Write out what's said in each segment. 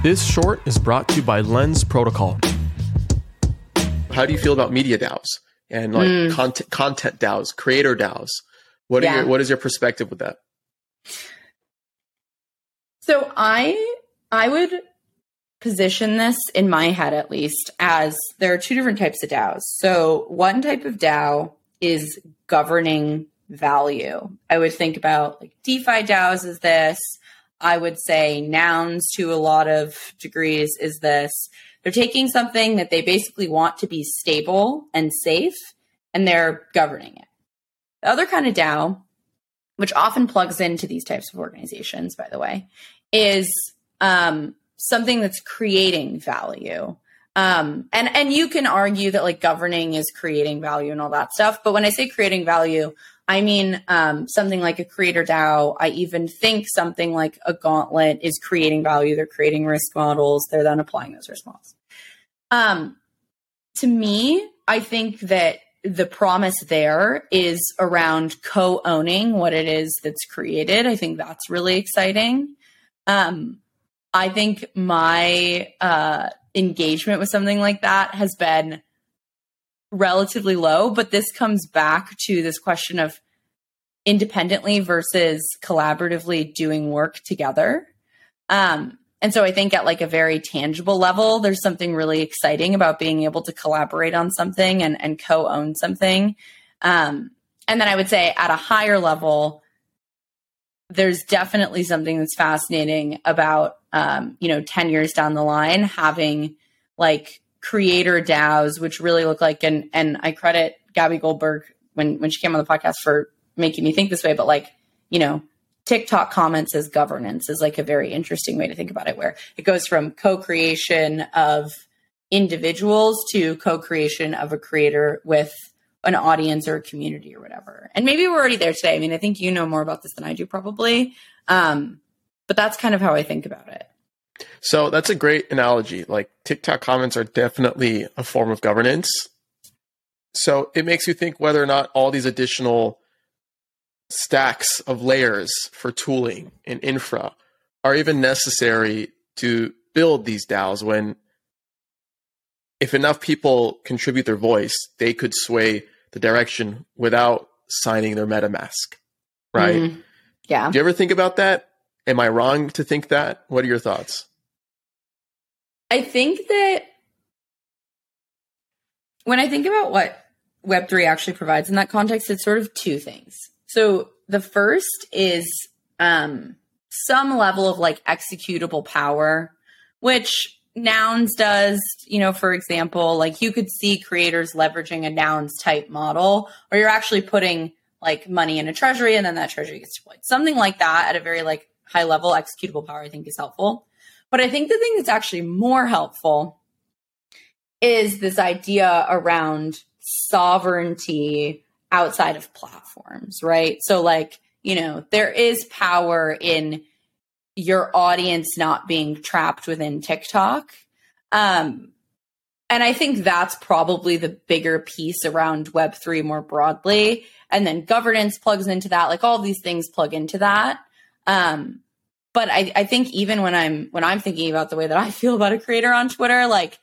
This short is brought to you by Lens Protocol. How do you feel about media DAOs and like mm. content content DAOs, creator DAOs? What yeah. are your, what is your perspective with that? So I I would position this in my head at least as there are two different types of DAOs. So one type of DAO is governing value. I would think about like DeFi DAOs as this. I would say nouns to a lot of degrees is this. They're taking something that they basically want to be stable and safe and they're governing it. The other kind of DAO, which often plugs into these types of organizations, by the way, is um, something that's creating value. Um, and and you can argue that like governing is creating value and all that stuff. But when I say creating value, I mean um, something like a creator DAO. I even think something like a gauntlet is creating value. They're creating risk models. They're then applying those risk models. Um, to me, I think that the promise there is around co-owning what it is that's created. I think that's really exciting. Um, I think my uh, engagement with something like that has been relatively low, but this comes back to this question of independently versus collaboratively doing work together. Um, and so I think at like a very tangible level, there's something really exciting about being able to collaborate on something and, and co-own something. Um, and then I would say at a higher level, there's definitely something that's fascinating about um, you know 10 years down the line having like creator DAOs, which really look like and and I credit Gaby Goldberg when when she came on the podcast for making me think this way, but like you know TikTok comments as governance is like a very interesting way to think about it, where it goes from co-creation of individuals to co-creation of a creator with an audience or a community or whatever. And maybe we're already there today. I mean, I think you know more about this than I do, probably. Um, but that's kind of how I think about it. So that's a great analogy. Like TikTok comments are definitely a form of governance. So it makes you think whether or not all these additional stacks of layers for tooling and infra are even necessary to build these DAOs when if enough people contribute their voice, they could sway the direction without signing their MetaMask, right? Mm, yeah. Do you ever think about that? Am I wrong to think that? What are your thoughts? I think that when I think about what Web3 actually provides in that context, it's sort of two things. So the first is um, some level of like executable power, which Nouns does, you know, for example, like you could see creators leveraging a Nouns type model, or you're actually putting like money in a treasury and then that treasury gets deployed. Something like that at a very like high level executable power, I think is helpful. But I think the thing that's actually more helpful is this idea around sovereignty outside of platforms, right? So like, you know, there is power in your audience not being trapped within TikTok. Um, and I think that's probably the bigger piece around Web3 more broadly. And then governance plugs into that. Like all these things plug into that. Um, but I, I think even when I'm when I'm thinking about the way that I feel about a creator on Twitter, like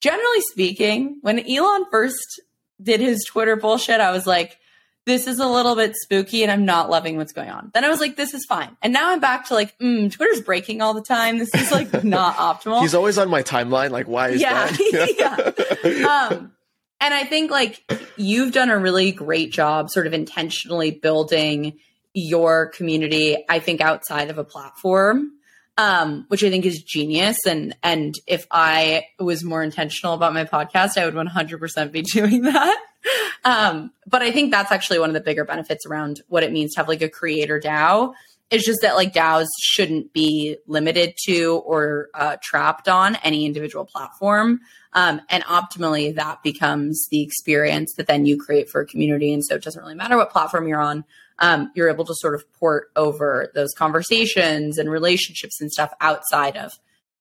generally speaking, when Elon first did his Twitter bullshit, I was like, this is a little bit spooky and I'm not loving what's going on. Then I was like, this is fine. And now I'm back to like, mm, Twitter's breaking all the time. This is like not optimal. He's always on my timeline. Like, why is yeah, that? yeah. Um, and I think like you've done a really great job sort of intentionally building your community, I think outside of a platform. Um, which I think is genius. And and if I was more intentional about my podcast, I would 100% be doing that. Um, but I think that's actually one of the bigger benefits around what it means to have like a creator DAO. It's just that like DAOs shouldn't be limited to or uh, trapped on any individual platform. Um, and optimally, that becomes the experience that then you create for a community. And so it doesn't really matter what platform you're on. Um, you're able to sort of port over those conversations and relationships and stuff outside of